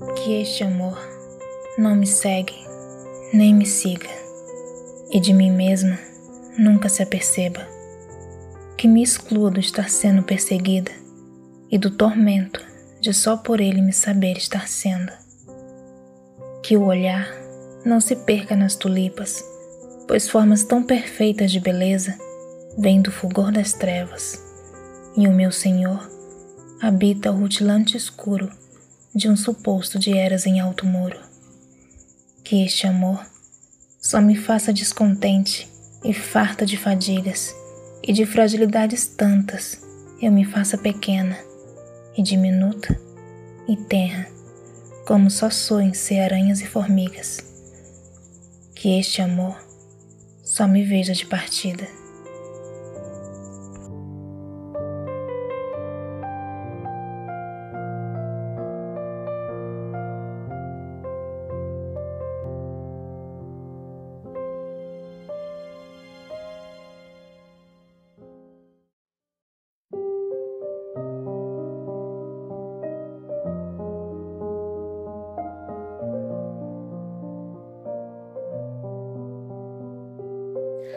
Que este amor não me segue, nem me siga, e de mim mesma nunca se aperceba. Que me exclua do estar sendo perseguida e do tormento de só por ele me saber estar sendo. Que o olhar não se perca nas tulipas, pois formas tão perfeitas de beleza vêm do fulgor das trevas, e o meu Senhor habita o rutilante escuro de um suposto de eras em alto muro. Que este amor só me faça descontente e farta de fadigas e de fragilidades tantas, eu me faça pequena e diminuta e tenra, como só sou em ser aranhas e formigas. Que este amor só me veja de partida.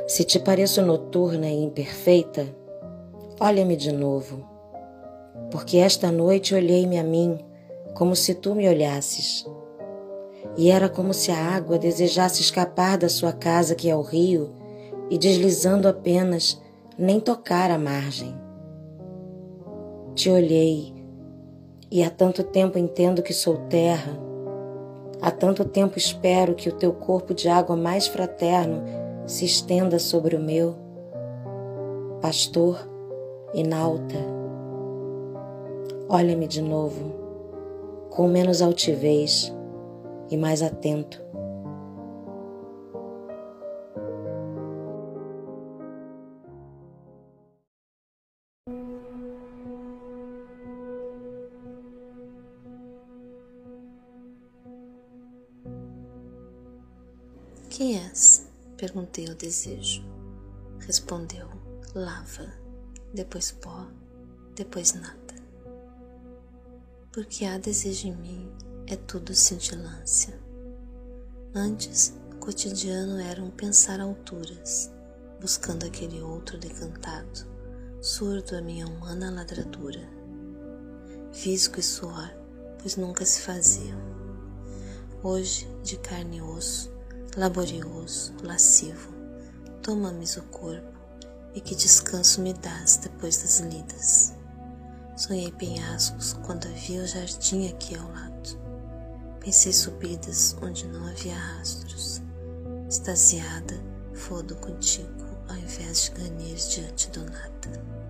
Se te pareço noturna e imperfeita, olha-me de novo, porque esta noite olhei-me a mim como se tu me olhasses. E era como se a água desejasse escapar da sua casa que é o rio e deslizando apenas nem tocar a margem. Te olhei e há tanto tempo entendo que sou terra, há tanto tempo espero que o teu corpo de água mais fraterno se estenda sobre o meu, pastor nauta. Olha-me de novo, com menos altivez e mais atento. Quem és? Perguntei ao desejo. Respondeu: lava, depois pó, depois nada. Porque há desejo em mim é tudo cintilância. Antes, cotidiano era um pensar alturas, buscando aquele outro decantado, surdo à minha humana ladradura. Visco e suor, pois nunca se faziam. Hoje, de carne e osso, laborioso, lascivo, toma-me o corpo e que descanso me dás depois das lidas. Sonhei penhascos quando havia o jardim aqui ao lado. Pensei subidas onde não havia rastros. Extasiada, fodo contigo ao invés de ganhar diante do nada.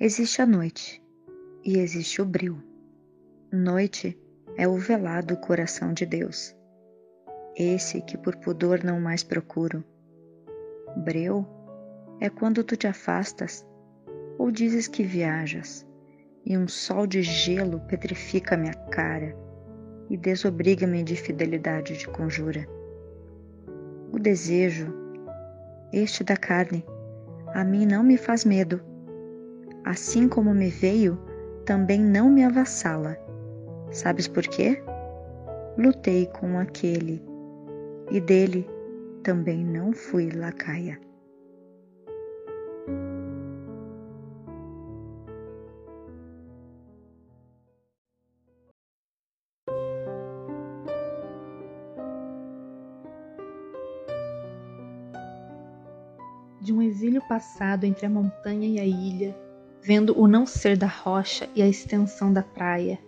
Existe a noite e existe o bril. Noite é o velado coração de Deus, esse que por pudor não mais procuro. Breu é quando tu te afastas ou dizes que viajas, e um sol de gelo petrifica minha cara e desobriga-me de fidelidade de conjura. O desejo, este da carne, a mim não me faz medo assim como me veio, também não me avassala. Sabes por quê? Lutei com aquele, e dele também não fui lacaia. De um exílio passado entre a montanha e a ilha, vendo o não ser da rocha e a extensão da praia,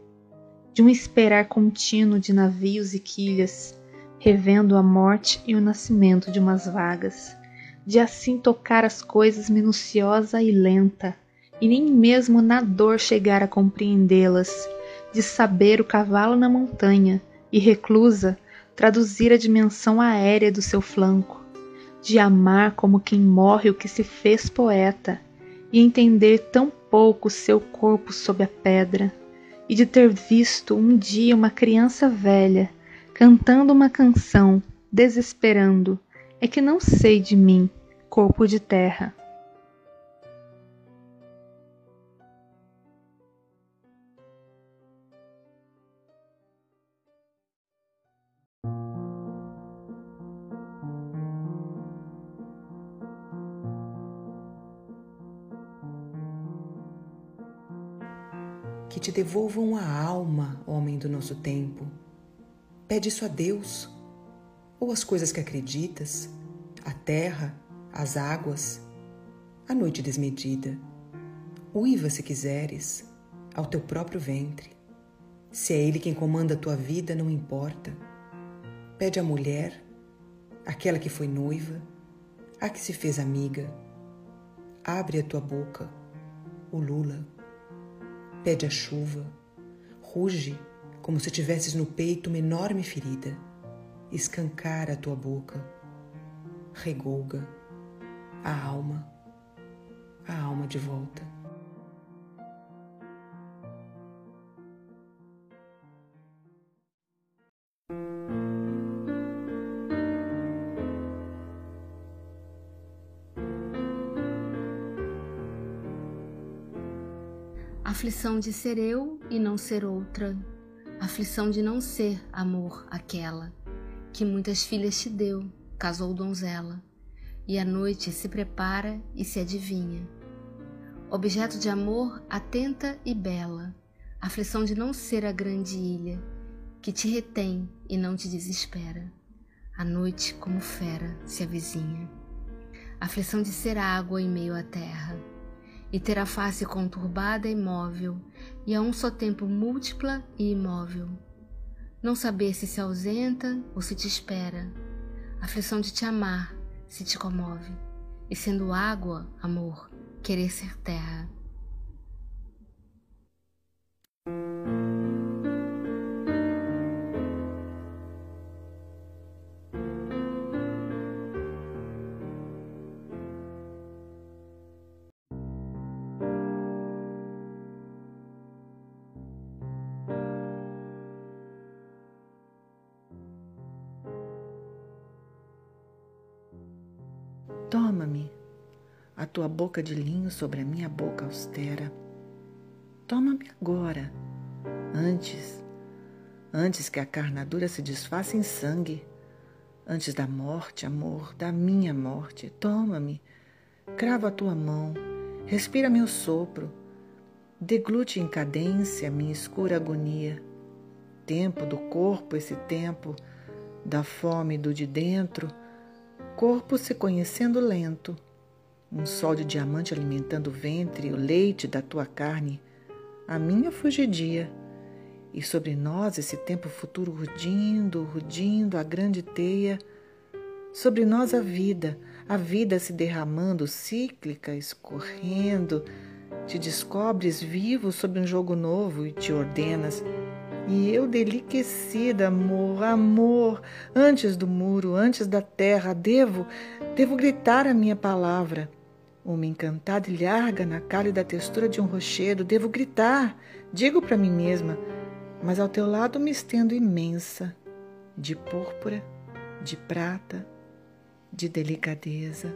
de um esperar contínuo de navios e quilhas, revendo a morte e o nascimento de umas vagas, de assim tocar as coisas minuciosa e lenta, e nem mesmo na dor chegar a compreendê-las, de saber o cavalo na montanha e reclusa traduzir a dimensão aérea do seu flanco, de amar como quem morre o que se fez poeta e entender tão pouco seu corpo sob a pedra, e de ter visto um dia uma criança velha cantando uma canção, desesperando, é que não sei de mim, corpo de terra. Que te devolvam a alma, homem do nosso tempo. Pede isso a Deus, ou as coisas que acreditas, a terra, as águas, a noite desmedida. Uiva, se quiseres, ao teu próprio ventre. Se é Ele quem comanda a tua vida, não importa. Pede à mulher, aquela que foi noiva, a que se fez amiga. Abre a tua boca, o Lula pede a chuva, ruge como se tivesses no peito uma enorme ferida, escancara a tua boca, regolga a alma, a alma de volta. Aflição de ser eu e não ser outra. Aflição de não ser, amor, aquela que muitas filhas te deu, casou donzela, e a noite se prepara e se adivinha. Objeto de amor atenta e bela, aflição de não ser a grande ilha que te retém e não te desespera. A noite, como fera, se avizinha. Aflição de ser água em meio à terra e ter a face conturbada e imóvel, e a um só tempo múltipla e imóvel. Não saber se se ausenta ou se te espera, aflição de te amar se te comove, e sendo água, amor, querer ser terra. Toma-me, a tua boca de linho sobre a minha boca austera. Toma-me agora, antes, antes que a carnadura se desfaça em sangue, antes da morte, amor, da minha morte. Toma-me, crava a tua mão, respira meu sopro, deglute em cadência minha escura agonia. Tempo do corpo, esse tempo da fome do de dentro corpo se conhecendo lento, um sol de diamante alimentando o ventre, o leite da tua carne, a minha fugidia, e sobre nós esse tempo futuro rudindo, rudindo a grande teia, sobre nós a vida, a vida se derramando, cíclica, escorrendo, te descobres vivo sob um jogo novo e te ordenas e eu, deliquecida, amor, amor, antes do muro, antes da terra, devo, devo gritar a minha palavra. Uma encantada e larga na cálida textura de um rochedo, devo gritar, digo para mim mesma, mas ao teu lado me estendo imensa, de púrpura, de prata, de delicadeza